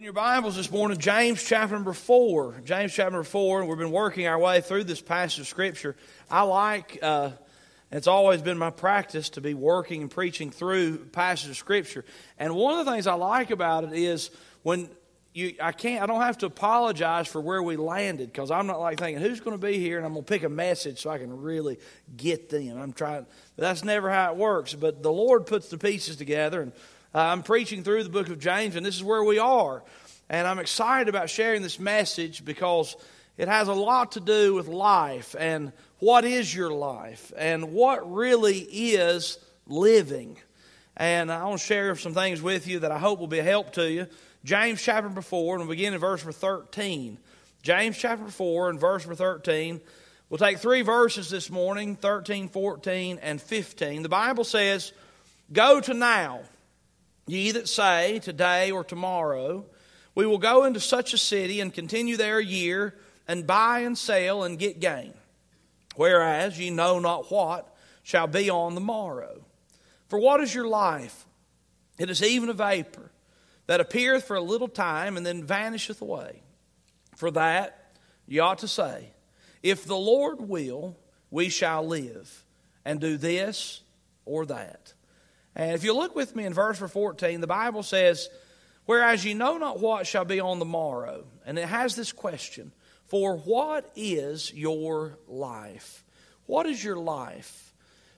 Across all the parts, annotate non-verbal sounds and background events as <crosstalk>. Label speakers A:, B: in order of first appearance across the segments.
A: Open your Bibles this morning, James chapter number four. James chapter number four, and we've been working our way through this passage of Scripture. I like, uh, it's always been my practice to be working and preaching through passages of Scripture. And one of the things I like about it is when you, I can't, I don't have to apologize for where we landed because I'm not like thinking who's going to be here and I'm going to pick a message so I can really get them. I'm trying, but that's never how it works. But the Lord puts the pieces together and uh, I'm preaching through the book of James, and this is where we are. And I'm excited about sharing this message because it has a lot to do with life and what is your life and what really is living. And I want to share some things with you that I hope will be a help to you. James chapter 4, and we'll begin in verse 13. James chapter 4 and verse 13. We'll take three verses this morning 13, 14, and 15. The Bible says, Go to now Ye that say, Today or tomorrow, we will go into such a city and continue there a year, and buy and sell and get gain. Whereas ye know not what shall be on the morrow. For what is your life? It is even a vapor that appeareth for a little time and then vanisheth away. For that ye ought to say, If the Lord will, we shall live, and do this or that. And if you look with me in verse 14, the Bible says, Whereas ye know not what shall be on the morrow. And it has this question For what is your life? What is your life?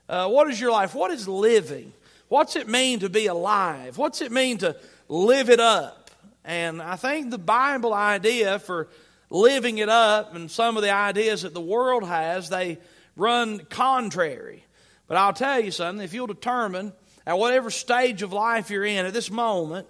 A: Uh, what is your life? What is living? What's it mean to be alive? What's it mean to live it up? And I think the Bible idea for living it up and some of the ideas that the world has, they run contrary. But I'll tell you something, if you'll determine at whatever stage of life you're in at this moment,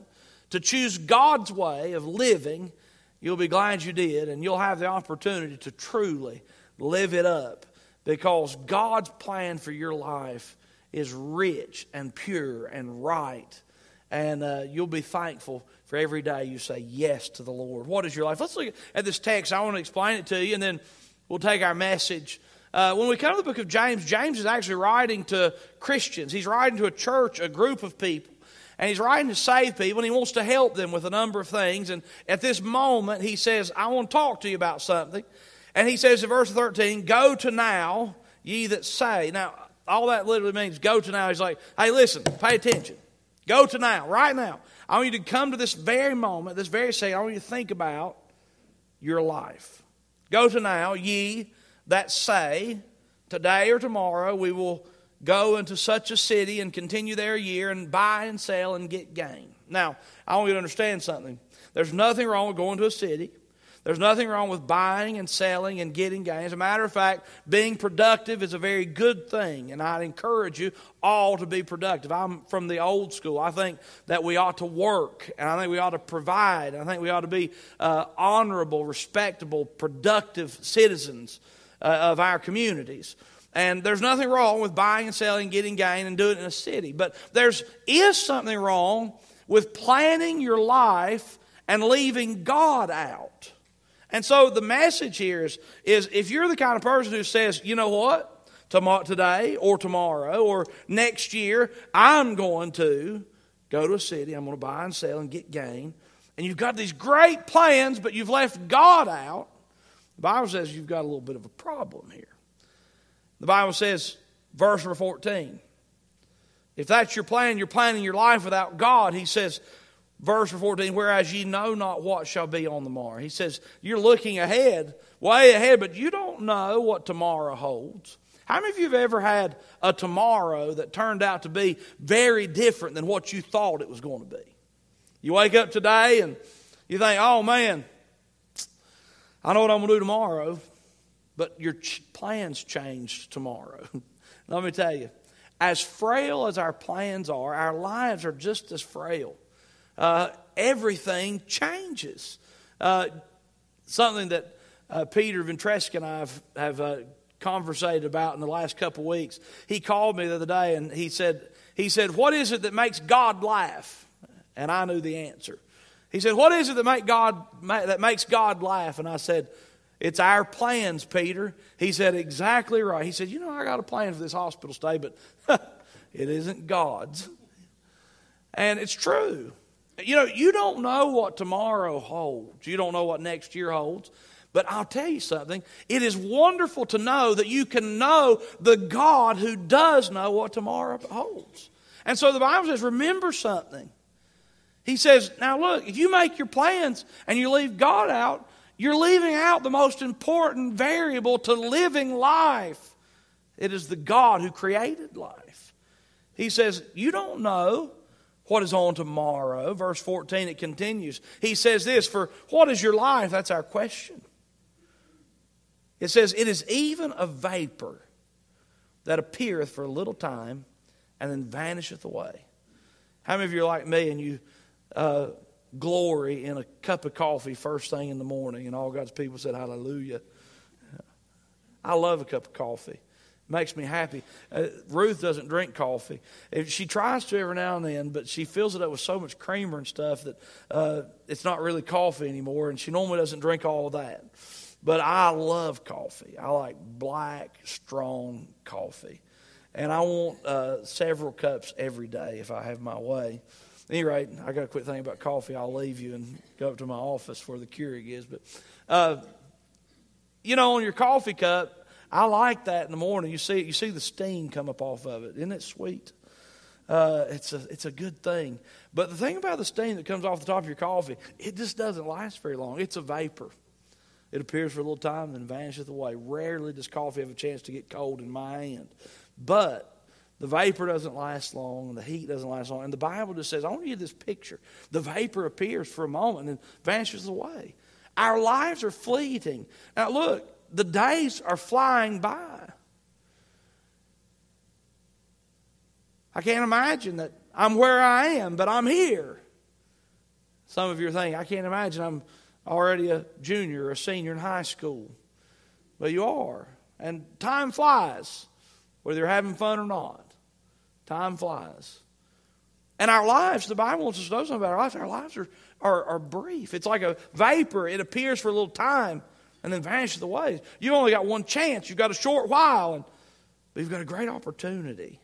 A: to choose God's way of living, you'll be glad you did, and you'll have the opportunity to truly live it up because God's plan for your life is rich and pure and right. And uh, you'll be thankful for every day you say yes to the Lord. What is your life? Let's look at this text. I want to explain it to you, and then we'll take our message uh, when we come to the book of James, James is actually writing to Christians. He's writing to a church, a group of people. And he's writing to save people, and he wants to help them with a number of things. And at this moment, he says, I want to talk to you about something. And he says in verse 13, Go to now, ye that say. Now, all that literally means go to now. He's like, Hey, listen, pay attention. Go to now, right now. I want you to come to this very moment, this very second. I want you to think about your life. Go to now, ye that say, Today or tomorrow we will go into such a city and continue there a year and buy and sell and get gain. Now, I want you to understand something. There's nothing wrong with going to a city. There's nothing wrong with buying and selling and getting gain. As a matter of fact, being productive is a very good thing, and I'd encourage you all to be productive. I'm from the old school. I think that we ought to work, and I think we ought to provide. I think we ought to be uh, honorable, respectable, productive citizens uh, of our communities. And there's nothing wrong with buying and selling, getting gain, and doing it in a city. But there's is something wrong with planning your life and leaving God out. And so the message here is, is if you're the kind of person who says, you know what, tomorrow, today or tomorrow or next year, I'm going to go to a city, I'm going to buy and sell and get gain, and you've got these great plans, but you've left God out, the Bible says you've got a little bit of a problem here. The Bible says, verse number 14, if that's your plan, you're planning your life without God, he says, verse 14, whereas ye know not what shall be on the morrow. He says, you're looking ahead, way ahead, but you don't know what tomorrow holds. How many of you have ever had a tomorrow that turned out to be very different than what you thought it was going to be? You wake up today and you think, oh man, I know what I'm going to do tomorrow, but your ch- plans change tomorrow. <laughs> Let me tell you, as frail as our plans are, our lives are just as frail. Uh, everything changes. Uh, something that uh, Peter Ventresca and I have, have uh, conversated about in the last couple weeks. He called me the other day and he said, he said, What is it that makes God laugh? And I knew the answer. He said, What is it that, make God, that makes God laugh? And I said, It's our plans, Peter. He said, Exactly right. He said, You know, I got a plan for this hospital stay, but <laughs> it isn't God's. And it's true. You know, you don't know what tomorrow holds. You don't know what next year holds. But I'll tell you something. It is wonderful to know that you can know the God who does know what tomorrow holds. And so the Bible says, remember something. He says, now look, if you make your plans and you leave God out, you're leaving out the most important variable to living life. It is the God who created life. He says, You don't know what is on tomorrow. Verse 14, it continues. He says this For what is your life? That's our question. It says, It is even a vapor that appeareth for a little time and then vanisheth away. How many of you are like me and you uh, glory in a cup of coffee first thing in the morning? And all God's people said, Hallelujah. I love a cup of coffee makes me happy. Uh, Ruth doesn't drink coffee. She tries to every now and then, but she fills it up with so much creamer and stuff that uh, it's not really coffee anymore, and she normally doesn't drink all of that. But I love coffee. I like black, strong coffee. And I want uh, several cups every day if I have my way. Any rate, I got to quit thinking about coffee. I'll leave you and go up to my office where the Keurig is. But, uh, you know, on your coffee cup, I like that in the morning. You see, you see the steam come up off of it. Isn't it sweet? Uh, it's, a, it's a good thing. But the thing about the steam that comes off the top of your coffee, it just doesn't last very long. It's a vapor. It appears for a little time and then vanisheth away. Rarely does coffee have a chance to get cold in my hand. But the vapor doesn't last long and the heat doesn't last long. And the Bible just says, I want you this picture. The vapor appears for a moment and vanishes away. Our lives are fleeting. Now, look, the days are flying by. I can't imagine that I'm where I am, but I'm here. Some of you are thinking, I can't imagine I'm already a junior or a senior in high school. But you are. And time flies, whether you're having fun or not. Time flies. And our lives, the Bible wants us to know something about our lives. Our lives are, are, are brief. It's like a vapor, it appears for a little time and then vanishes away. You've only got one chance. You've got a short while, and, but you've got a great opportunity.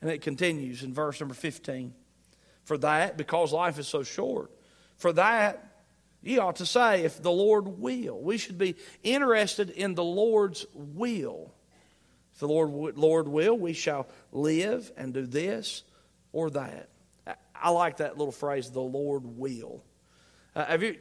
A: And it continues in verse number 15. For that, because life is so short, for that, ye ought to say, if the Lord will. We should be interested in the Lord's will. The Lord, Lord will, we shall live and do this or that. I like that little phrase, the Lord will. Uh, have you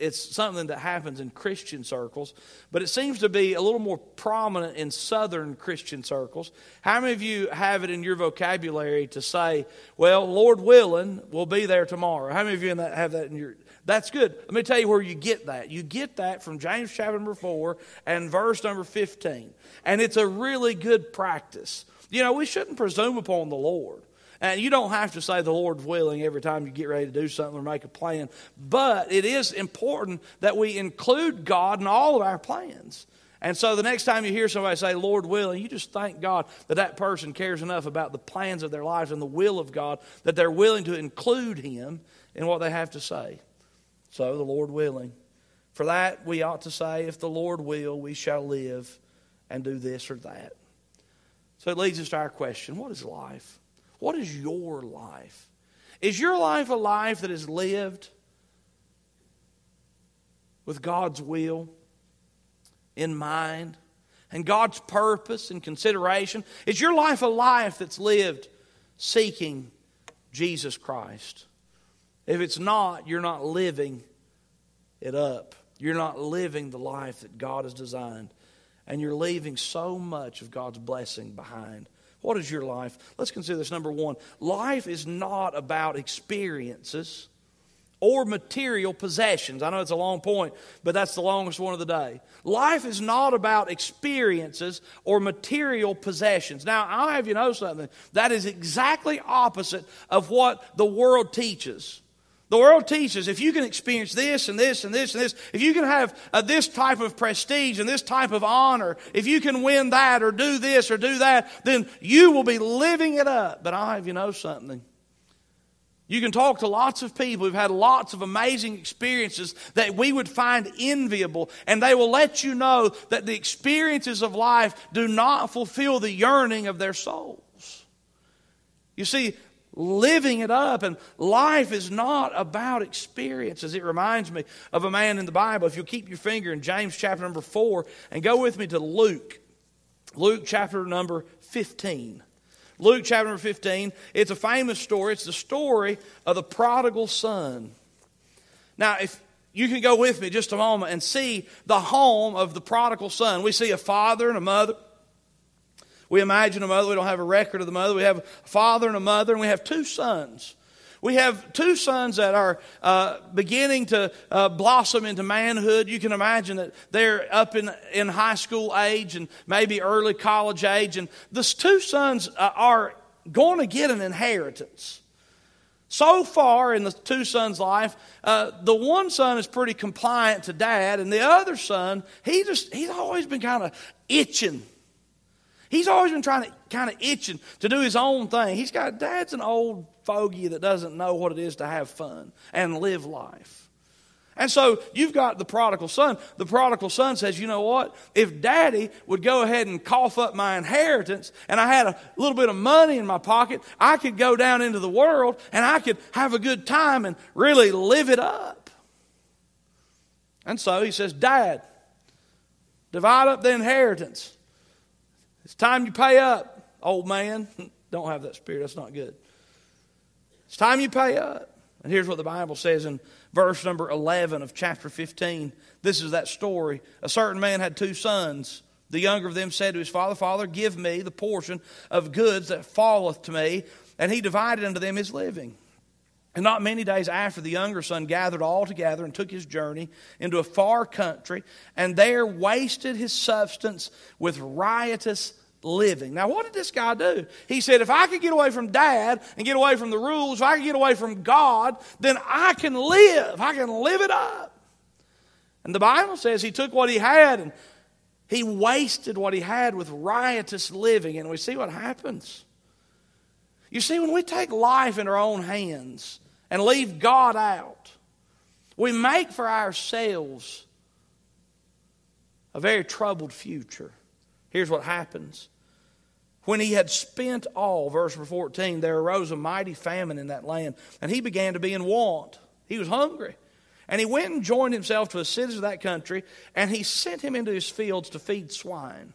A: it's something that happens in Christian circles, but it seems to be a little more prominent in Southern Christian circles. How many of you have it in your vocabulary to say, "Well, Lord willing, we'll be there tomorrow"? How many of you have that in your? That's good. Let me tell you where you get that. You get that from James chapter number four and verse number fifteen, and it's a really good practice. You know, we shouldn't presume upon the Lord. And you don't have to say the Lord's willing every time you get ready to do something or make a plan. But it is important that we include God in all of our plans. And so the next time you hear somebody say, Lord willing, you just thank God that that person cares enough about the plans of their lives and the will of God that they're willing to include Him in what they have to say. So, the Lord willing. For that, we ought to say, if the Lord will, we shall live and do this or that. So it leads us to our question what is life? What is your life? Is your life a life that is lived with God's will in mind and God's purpose and consideration? Is your life a life that's lived seeking Jesus Christ? If it's not, you're not living it up. You're not living the life that God has designed. And you're leaving so much of God's blessing behind. What is your life? Let's consider this number one. Life is not about experiences or material possessions. I know it's a long point, but that's the longest one of the day. Life is not about experiences or material possessions. Now, I'll have you know something. That is exactly opposite of what the world teaches. The world teaches if you can experience this and this and this and this, if you can have uh, this type of prestige and this type of honor, if you can win that or do this or do that, then you will be living it up. But I'll have you know something. You can talk to lots of people who've had lots of amazing experiences that we would find enviable, and they will let you know that the experiences of life do not fulfill the yearning of their souls. You see, living it up. And life is not about experiences. It reminds me of a man in the Bible. If you'll keep your finger in James chapter number 4 and go with me to Luke, Luke chapter number 15. Luke chapter number 15. It's a famous story. It's the story of the prodigal son. Now, if you can go with me just a moment and see the home of the prodigal son. We see a father and a mother. We imagine a mother. We don't have a record of the mother. We have a father and a mother, and we have two sons. We have two sons that are uh, beginning to uh, blossom into manhood. You can imagine that they're up in, in high school age and maybe early college age. And these two sons uh, are going to get an inheritance. So far in the two sons' life, uh, the one son is pretty compliant to dad, and the other son, he just he's always been kind of itching. He's always been trying to kind of itching to do his own thing. He's got dad's an old fogey that doesn't know what it is to have fun and live life. And so you've got the prodigal son. The prodigal son says, You know what? If daddy would go ahead and cough up my inheritance and I had a little bit of money in my pocket, I could go down into the world and I could have a good time and really live it up. And so he says, Dad, divide up the inheritance. It's time you pay up, old man. <laughs> Don't have that spirit, that's not good. It's time you pay up. And here's what the Bible says in verse number 11 of chapter 15. This is that story. A certain man had two sons. The younger of them said to his father, Father, give me the portion of goods that falleth to me. And he divided unto them his living. And not many days after, the younger son gathered all together and took his journey into a far country, and there wasted his substance with riotous living. Now, what did this guy do? He said, if I could get away from dad and get away from the rules, if I could get away from God, then I can live. I can live it up. And the Bible says he took what he had and he wasted what he had with riotous living. And we see what happens. You see, when we take life in our own hands and leave God out, we make for ourselves a very troubled future. Here's what happens. When he had spent all, verse 14, there arose a mighty famine in that land, and he began to be in want. He was hungry. And he went and joined himself to the cities of that country, and he sent him into his fields to feed swine.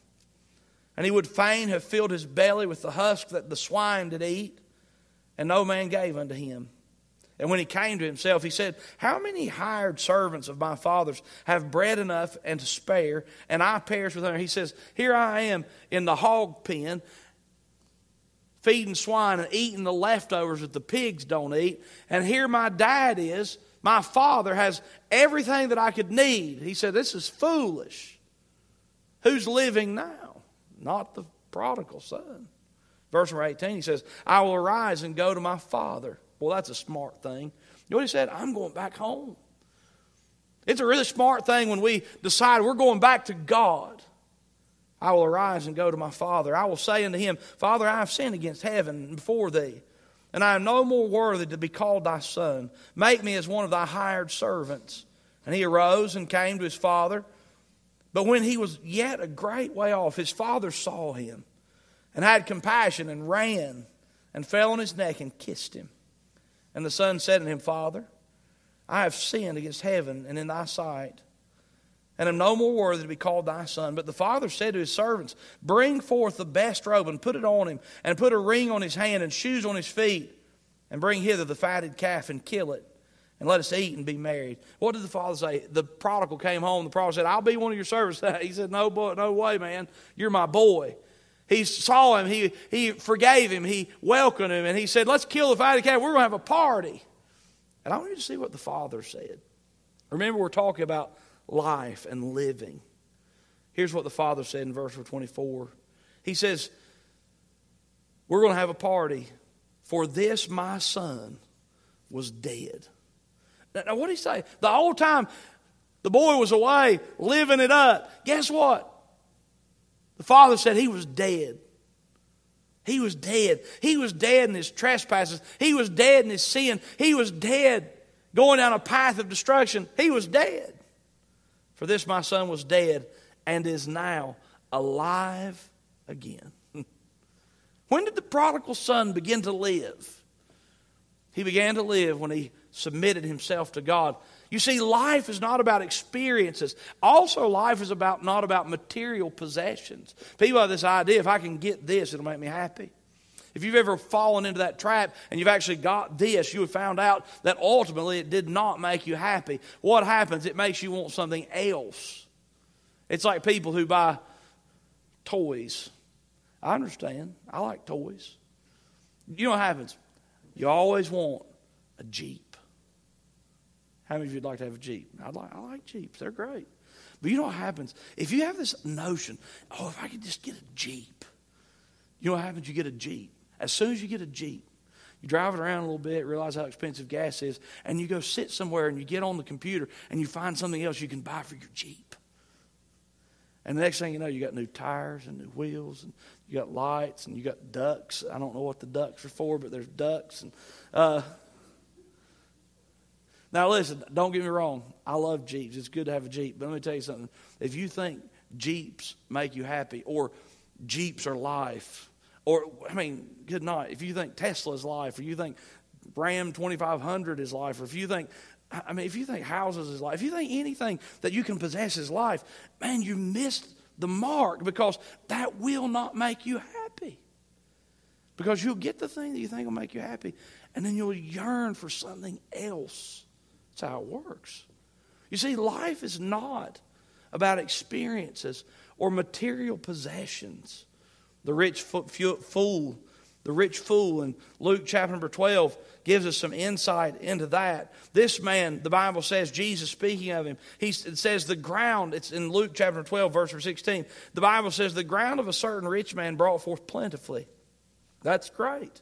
A: And he would fain have filled his belly with the husk that the swine did eat, and no man gave unto him. And when he came to himself, he said, How many hired servants of my father's have bread enough and to spare, and I perish with hunger? He says, Here I am in the hog pen, feeding swine and eating the leftovers that the pigs don't eat. And here my dad is. My father has everything that I could need. He said, This is foolish. Who's living now? Not the prodigal son. Verse number 18, he says, I will arise and go to my father well, that's a smart thing. You know what he said? I'm going back home. It's a really smart thing when we decide we're going back to God. I will arise and go to my Father. I will say unto him, Father, I have sinned against heaven before thee, and I am no more worthy to be called thy son. Make me as one of thy hired servants. And he arose and came to his father. But when he was yet a great way off, his father saw him and had compassion and ran and fell on his neck and kissed him. And the son said to him, Father, I have sinned against heaven and in thy sight, and am no more worthy to be called thy son. But the father said to his servants, Bring forth the best robe and put it on him, and put a ring on his hand and shoes on his feet, and bring hither the fatted calf and kill it. And let us eat and be married. What did the father say? The prodigal came home. The prodigal said, I'll be one of your servants. <laughs> He said, No, boy, no way, man. You're my boy. He saw him, he, he forgave him, he welcomed him, and he said, Let's kill the fatted. We're going to have a party. And I want you to see what the father said. Remember, we're talking about life and living. Here's what the father said in verse 24. He says, We're going to have a party, for this my son was dead. Now, what did he say? The whole time the boy was away, living it up. Guess what? The father said he was dead. He was dead. He was dead in his trespasses. He was dead in his sin. He was dead going down a path of destruction. He was dead. For this my son was dead and is now alive again. <laughs> when did the prodigal son begin to live? He began to live when he submitted himself to God. You see, life is not about experiences. Also, life is about not about material possessions. People have this idea if I can get this, it'll make me happy. If you've ever fallen into that trap and you've actually got this, you have found out that ultimately it did not make you happy. What happens? It makes you want something else. It's like people who buy toys. I understand. I like toys. You know what happens? You always want a Jeep. How many of you'd like to have a Jeep? I like, I like Jeeps. They're great. But you know what happens? If you have this notion, oh, if I could just get a Jeep, you know what happens? You get a Jeep. As soon as you get a Jeep, you drive it around a little bit, realize how expensive gas is, and you go sit somewhere and you get on the computer and you find something else you can buy for your Jeep. And the next thing you know, you got new tires and new wheels, and you got lights, and you got ducks. I don't know what the ducks are for, but there's ducks. And uh, now, listen, don't get me wrong. I love Jeeps. It's good to have a Jeep. But let me tell you something. If you think Jeeps make you happy, or Jeeps are life, or, I mean, good night. If you think Tesla's life, or you think Ram 2500 is life, or if you think, I mean, if you think houses is life, if you think anything that you can possess is life, man, you missed the mark because that will not make you happy. Because you'll get the thing that you think will make you happy, and then you'll yearn for something else. That's how it works. You see, life is not about experiences or material possessions. The rich fool, the rich fool in Luke chapter number 12 gives us some insight into that. This man, the Bible says, Jesus speaking of him, he says the ground, it's in Luke chapter 12, verse 16. The Bible says the ground of a certain rich man brought forth plentifully. That's great.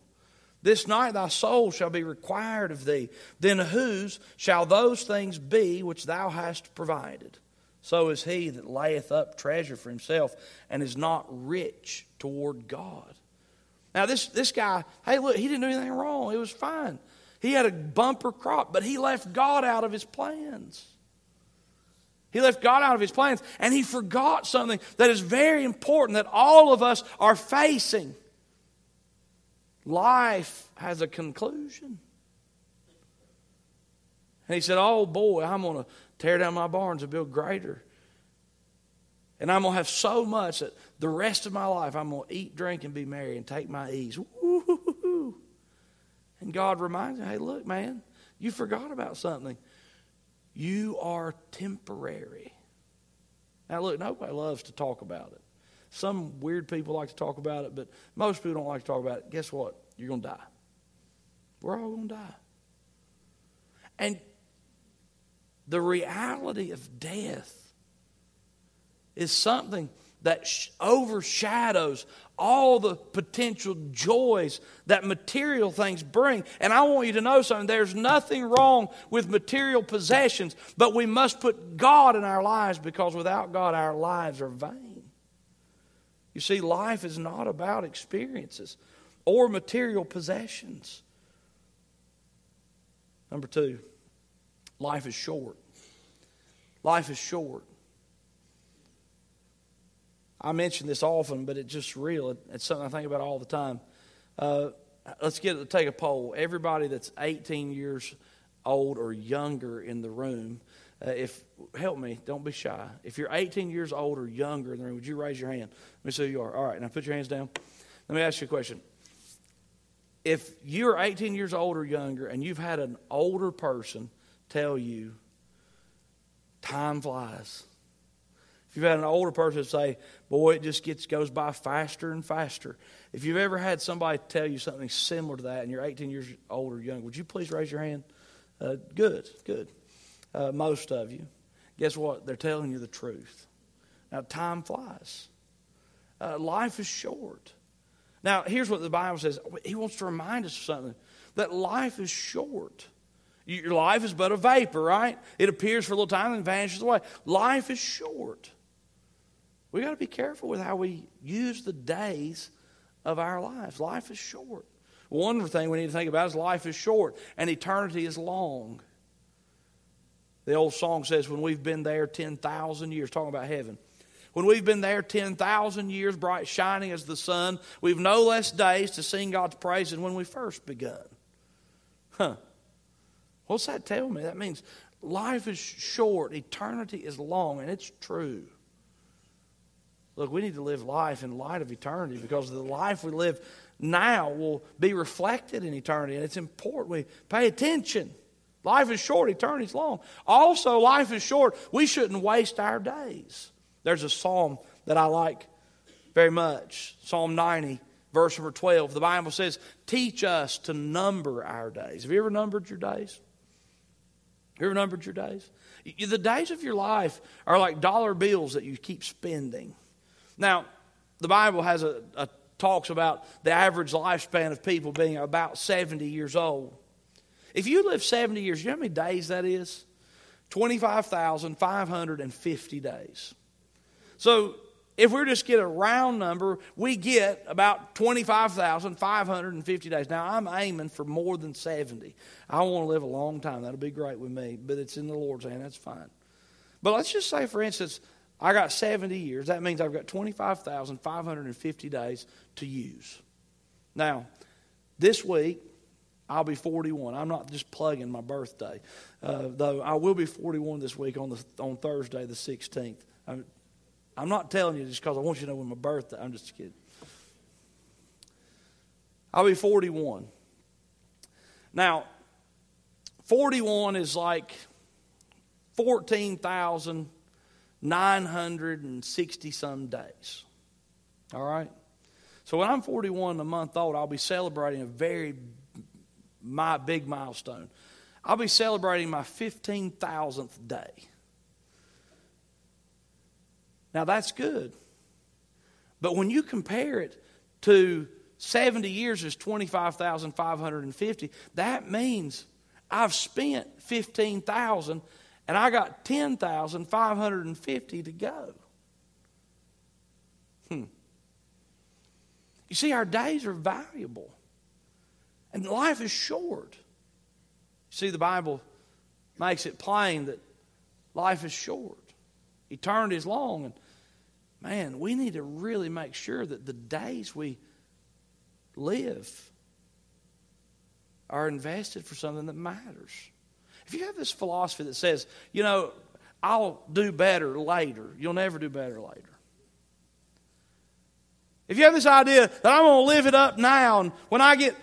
A: this night thy soul shall be required of thee. Then whose shall those things be which thou hast provided? So is he that layeth up treasure for himself and is not rich toward God. Now, this, this guy, hey, look, he didn't do anything wrong. It was fine. He had a bumper crop, but he left God out of his plans. He left God out of his plans, and he forgot something that is very important that all of us are facing. Life has a conclusion. And he said, Oh boy, I'm going to tear down my barns and build greater. And I'm going to have so much that the rest of my life I'm going to eat, drink, and be merry and take my ease. Woo-hoo-hoo. And God reminds me, hey, look, man, you forgot about something. You are temporary. Now, look, nobody loves to talk about it. Some weird people like to talk about it, but most people don't like to talk about it. Guess what? You're going to die. We're all going to die. And the reality of death is something that overshadows all the potential joys that material things bring. And I want you to know something there's nothing wrong with material possessions, but we must put God in our lives because without God, our lives are vain. You see, life is not about experiences or material possessions. Number two, life is short. Life is short. I mention this often, but it's just real. It's something I think about all the time. Uh, let's get take a poll. Everybody that's 18 years old or younger in the room, uh, if help me, don't be shy. If you're 18 years old or younger in the room, would you raise your hand? Let me see who you are. All right, now put your hands down. Let me ask you a question. If you're 18 years old or younger and you've had an older person tell you, time flies if you've had an older person say, boy, it just gets goes by faster and faster. If you've ever had somebody tell you something similar to that and you're 18 years old or young, would you please raise your hand? Uh, good, good. Uh, most of you. Guess what? They're telling you the truth. Now, time flies. Uh, life is short. Now, here's what the Bible says. He wants to remind us of something that life is short. Your life is but a vapor, right? It appears for a little time and vanishes away. Life is short. We got to be careful with how we use the days of our lives. Life is short. One thing we need to think about is life is short and eternity is long. The old song says, when we've been there 10,000 years, talking about heaven. When we've been there 10,000 years, bright shining as the sun, we've no less days to sing God's praise than when we first begun. Huh. What's that tell me? That means life is short, eternity is long, and it's true. Look, we need to live life in light of eternity because the life we live now will be reflected in eternity, and it's important we pay attention. Life is short, eternity's long. Also, life is short. We shouldn't waste our days. There's a psalm that I like very much Psalm 90, verse number 12. The Bible says, Teach us to number our days. Have you ever numbered your days? You ever numbered your days? The days of your life are like dollar bills that you keep spending. Now, the Bible has a, a talks about the average lifespan of people being about 70 years old. If you live 70 years, you know how many days that is? 25,550 days. So if we are just get a round number, we get about 25,550 days. Now, I'm aiming for more than 70. I want to live a long time. That'll be great with me, but it's in the Lord's hand. That's fine. But let's just say, for instance, I got 70 years. That means I've got 25,550 days to use. Now, this week, I'll be 41. I'm not just plugging my birthday, uh, though I will be 41 this week on, the, on Thursday, the 16th. I'm, I'm not telling you just because I want you to know when my birthday. I'm just kidding. I'll be 41. Now, 41 is like 14,000 960 some days. All right? So when I'm 41 a month old, I'll be celebrating a very my big milestone. I'll be celebrating my 15,000th day. Now that's good. But when you compare it to 70 years is 25,550, that means I've spent 15,000 and I got 10,550 to go. Hmm. You see, our days are valuable, and life is short. See, the Bible makes it plain that life is short, eternity is long, and man, we need to really make sure that the days we live are invested for something that matters. If you have this philosophy that says, you know, I'll do better later, you'll never do better later. If you have this idea that I'm going to live it up now, and when I get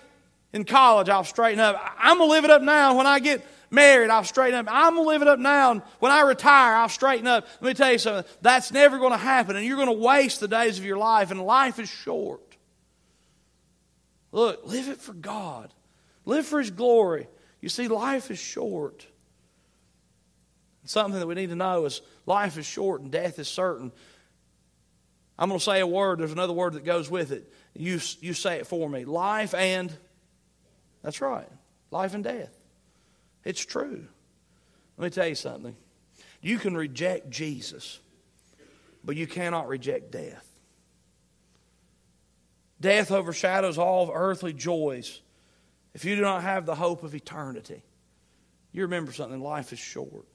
A: in college, I'll straighten up. I'm going to live it up now. When I get married, I'll straighten up. I'm going to live it up now. When I retire, I'll straighten up. Let me tell you something. That's never going to happen. And you're going to waste the days of your life. And life is short. Look, live it for God, live for His glory. You see, life is short. Something that we need to know is life is short and death is certain. I'm going to say a word. There's another word that goes with it. You, you say it for me. Life and, that's right, life and death. It's true. Let me tell you something. You can reject Jesus, but you cannot reject death. Death overshadows all earthly joys if you do not have the hope of eternity, you remember something life is short.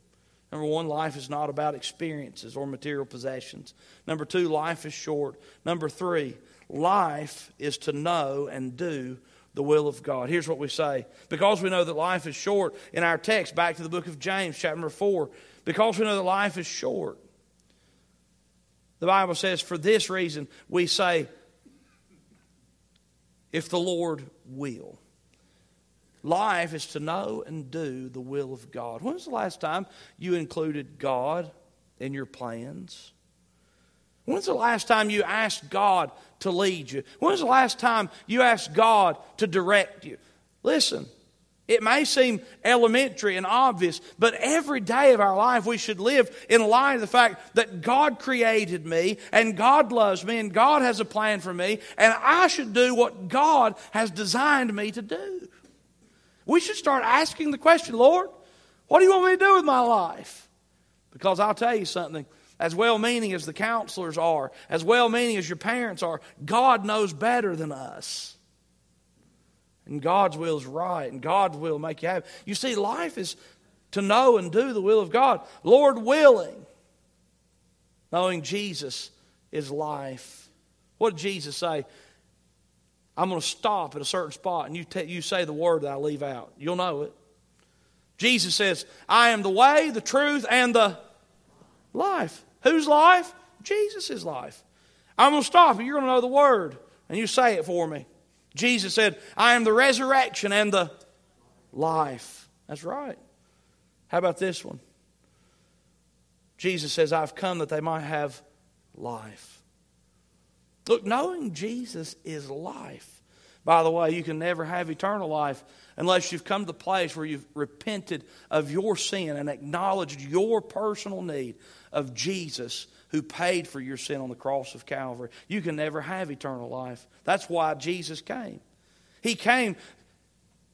A: Number one, life is not about experiences or material possessions. Number two, life is short. Number three, life is to know and do the will of God. Here's what we say. Because we know that life is short, in our text, back to the book of James, chapter 4, because we know that life is short, the Bible says, for this reason, we say, if the Lord will. Life is to know and do the will of God. When was the last time you included God in your plans? When's the last time you asked God to lead you? When's the last time you asked God to direct you? Listen, it may seem elementary and obvious, but every day of our life we should live in light of the fact that God created me and God loves me and God has a plan for me and I should do what God has designed me to do. We should start asking the question, Lord, what do you want me to do with my life? Because I'll tell you something, as well meaning as the counselors are, as well meaning as your parents are, God knows better than us. And God's will is right, and God's will make you happy. You see, life is to know and do the will of God. Lord willing, knowing Jesus is life. What did Jesus say? I'm going to stop at a certain spot and you, t- you say the word that I leave out. You'll know it. Jesus says, I am the way, the truth, and the life. Whose life? Jesus' life. I'm going to stop and you're going to know the word and you say it for me. Jesus said, I am the resurrection and the life. That's right. How about this one? Jesus says, I've come that they might have life. Look, knowing Jesus is life. By the way, you can never have eternal life unless you've come to the place where you've repented of your sin and acknowledged your personal need of Jesus who paid for your sin on the cross of Calvary. You can never have eternal life. That's why Jesus came. He came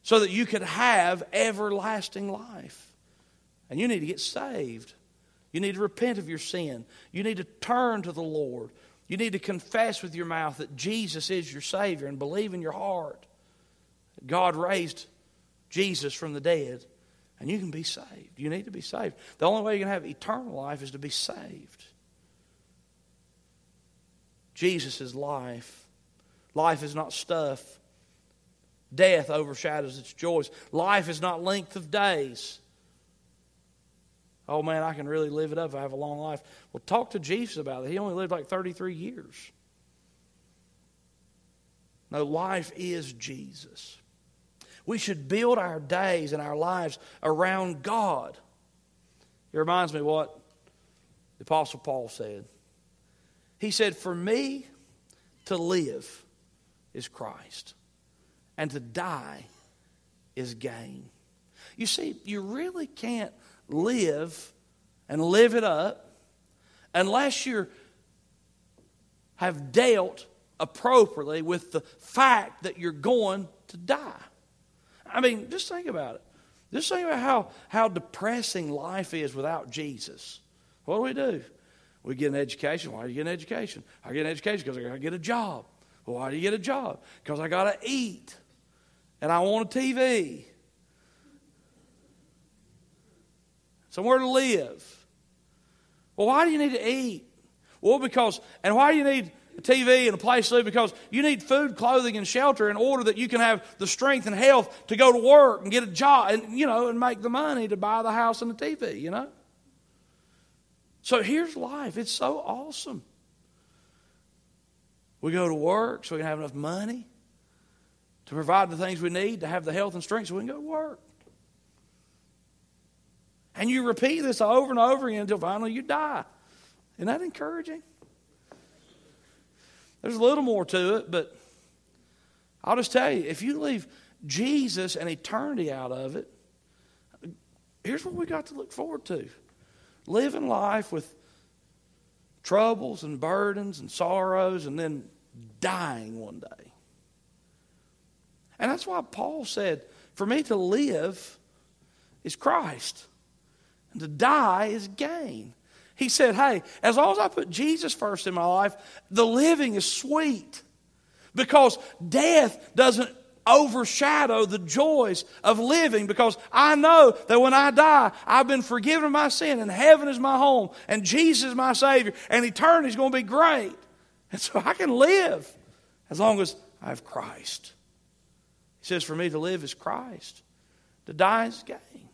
A: so that you could have everlasting life. And you need to get saved. You need to repent of your sin. You need to turn to the Lord. You need to confess with your mouth that Jesus is your Savior and believe in your heart that God raised Jesus from the dead and you can be saved. You need to be saved. The only way you can have eternal life is to be saved. Jesus is life. Life is not stuff. Death overshadows its joys. Life is not length of days. Oh man, I can really live it up I have a long life. Well, talk to Jesus about it. He only lived like 33 years. No, life is Jesus. We should build our days and our lives around God. It reminds me what the Apostle Paul said. He said, For me to live is Christ, and to die is gain. You see, you really can't live and live it up unless you have dealt appropriately with the fact that you're going to die. I mean, just think about it. Just think about how, how depressing life is without Jesus. What do we do? We get an education. Why do you get an education? I get an education because I got to get a job. Well, why do you get a job? Because I got to eat. And I want a TV. Somewhere to live. Well, why do you need to eat? Well, because, and why do you need a TV and a place to live? Because you need food, clothing, and shelter in order that you can have the strength and health to go to work and get a job and, you know, and make the money to buy the house and the TV, you know? So here's life. It's so awesome. We go to work so we can have enough money to provide the things we need to have the health and strength so we can go to work. And you repeat this over and over again until finally you die. Isn't that encouraging? There's a little more to it, but I'll just tell you if you leave Jesus and eternity out of it, here's what we got to look forward to living life with troubles and burdens and sorrows and then dying one day. And that's why Paul said, For me to live is Christ. And to die is gain. He said, Hey, as long as I put Jesus first in my life, the living is sweet. Because death doesn't overshadow the joys of living because I know that when I die, I've been forgiven of my sin and heaven is my home and Jesus is my Savior and eternity is going to be great. And so I can live as long as I have Christ. He says, For me to live is Christ, to die is gain.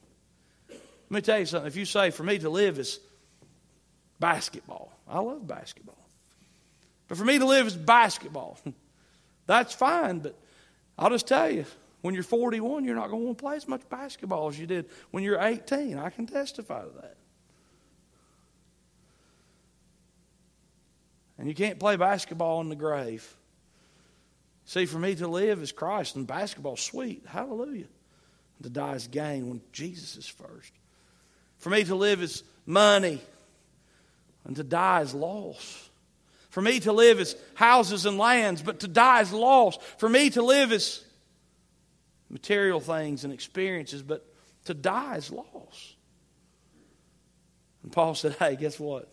A: Let me tell you something. If you say, for me to live is basketball, I love basketball. But for me to live is basketball. <laughs> That's fine, but I'll just tell you, when you're 41, you're not going to want to play as much basketball as you did when you're 18. I can testify to that. And you can't play basketball in the grave. See, for me to live is Christ, and basketball's sweet. Hallelujah. To die is gain when Jesus is first. For me to live is money, and to die is loss. For me to live is houses and lands, but to die is loss. For me to live is material things and experiences, but to die is loss. And Paul said, Hey, guess what?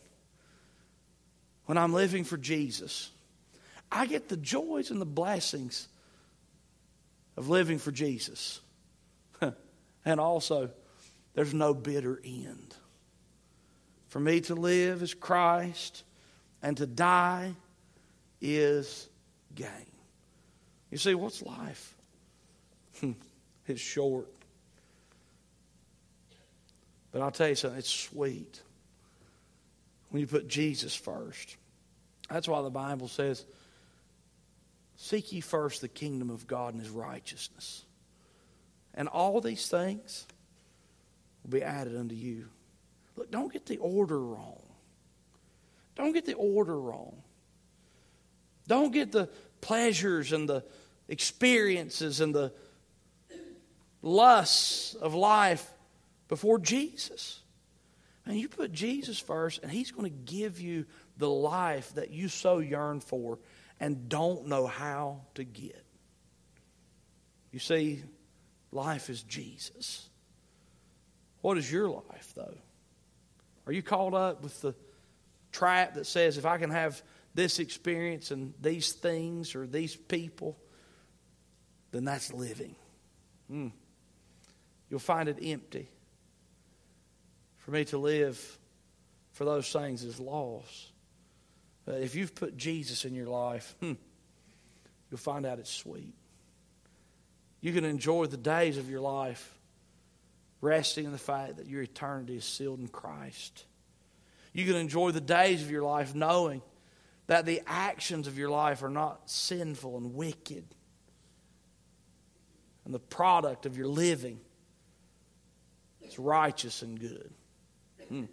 A: When I'm living for Jesus, I get the joys and the blessings of living for Jesus. <laughs> and also, there's no bitter end. For me to live is Christ, and to die is gain. You see, what's life? Hmm, it's short. But I'll tell you something, it's sweet when you put Jesus first. That's why the Bible says, Seek ye first the kingdom of God and his righteousness. And all these things will be added unto you. Look, don't get the order wrong. Don't get the order wrong. Don't get the pleasures and the experiences and the lusts of life before Jesus. And you put Jesus first, and He's going to give you the life that you so yearn for and don't know how to get. You see, life is Jesus. What is your life, though? Are you caught up with the trap that says if I can have this experience and these things or these people, then that's living? Mm. You'll find it empty. For me to live for those things is loss. Uh, if you've put Jesus in your life, hmm, you'll find out it's sweet. You can enjoy the days of your life resting in the fact that your eternity is sealed in Christ. You can enjoy the days of your life knowing that the actions of your life are not sinful and wicked. And the product of your living is righteous and good. Hmm.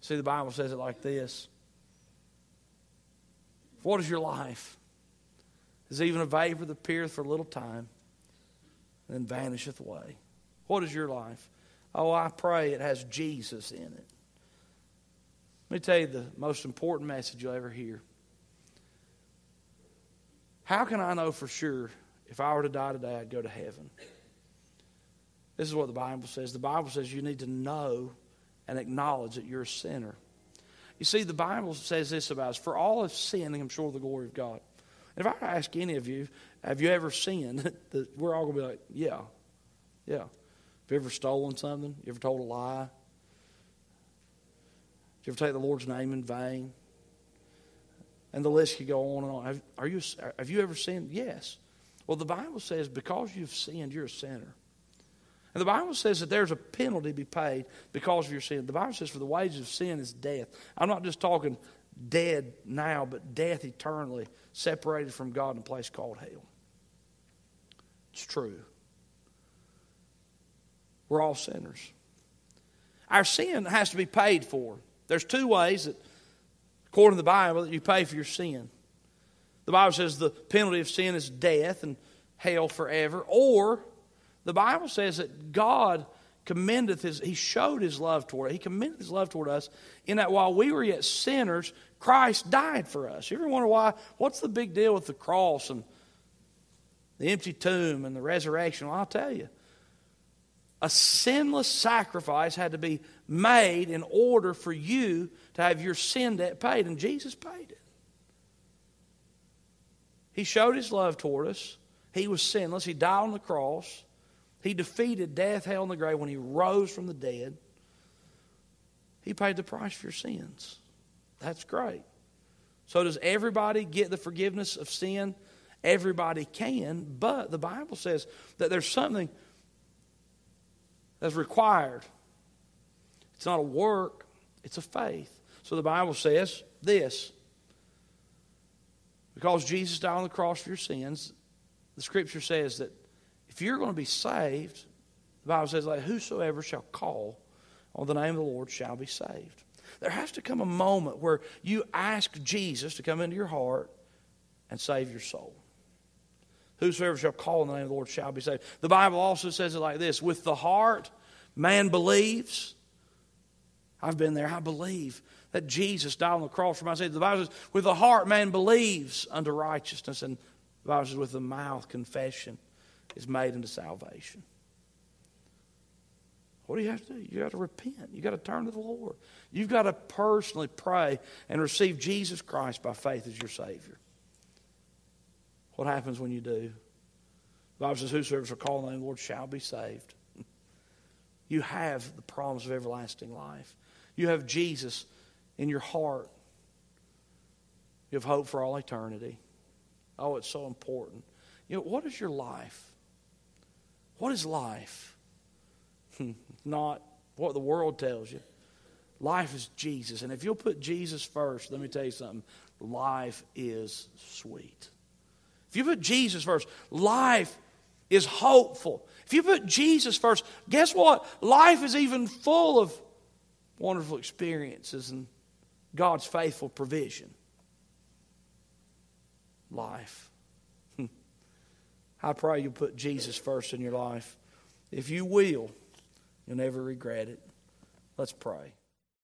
A: See, the Bible says it like this what is your life? Is even a vapor that appeareth for a little time and then vanisheth away. What is your life? Oh, I pray it has Jesus in it. Let me tell you the most important message you'll ever hear. How can I know for sure if I were to die today, I'd go to heaven? This is what the Bible says. The Bible says you need to know and acknowledge that you're a sinner. You see, the Bible says this about us For all have sinned and I'm sure the glory of God. And if I were to ask any of you, have you ever sinned? <laughs> We're all going to be like, yeah, yeah. Have you ever stolen something? You ever told a lie? Did you ever take the Lord's name in vain? And the list could go on and on. Have, are you, have you ever sinned? Yes. Well, the Bible says because you've sinned, you're a sinner. And the Bible says that there's a penalty to be paid because of your sin. The Bible says for the wages of sin is death. I'm not just talking dead now, but death eternally, separated from God in a place called hell. It's true. We're all sinners. Our sin has to be paid for. There's two ways that, according to the Bible, that you pay for your sin. The Bible says the penalty of sin is death and hell forever, or the Bible says that God commendeth his, he showed his love toward us. He commended his love toward us in that while we were yet sinners, Christ died for us. You ever wonder why? What's the big deal with the cross and the empty tomb and the resurrection? Well, I'll tell you. A sinless sacrifice had to be made in order for you to have your sin debt paid, and Jesus paid it. He showed his love toward us. He was sinless. He died on the cross. He defeated death, hell, and the grave when he rose from the dead. He paid the price for your sins. That's great. So, does everybody get the forgiveness of sin? Everybody can, but the Bible says that there's something that's required. It's not a work, it's a faith. So, the Bible says this because Jesus died on the cross for your sins, the scripture says that if you're going to be saved, the Bible says, like, whosoever shall call on the name of the Lord shall be saved. There has to come a moment where you ask Jesus to come into your heart and save your soul. Whosoever shall call on the name of the Lord shall be saved. The Bible also says it like this With the heart, man believes. I've been there. I believe that Jesus died on the cross for my sins. The Bible says, with the heart, man believes unto righteousness. And the Bible says, with the mouth, confession is made unto salvation. What do you have to do? You got to repent. You got to turn to the Lord. You've got to personally pray and receive Jesus Christ by faith as your Savior. What happens when you do? The Bible says, Whosoever shall call on the name of the Lord shall be saved. <laughs> You have the promise of everlasting life. You have Jesus in your heart. You have hope for all eternity. Oh, it's so important. You know, what is your life? What is life? Hmm, not what the world tells you. Life is Jesus. And if you'll put Jesus first, let me tell you something life is sweet. If you put Jesus first, life is hopeful. If you put Jesus first, guess what? Life is even full of wonderful experiences and God's faithful provision. Life. Hmm. I pray you'll put Jesus first in your life. If you will, you'll never regret it. Let's pray.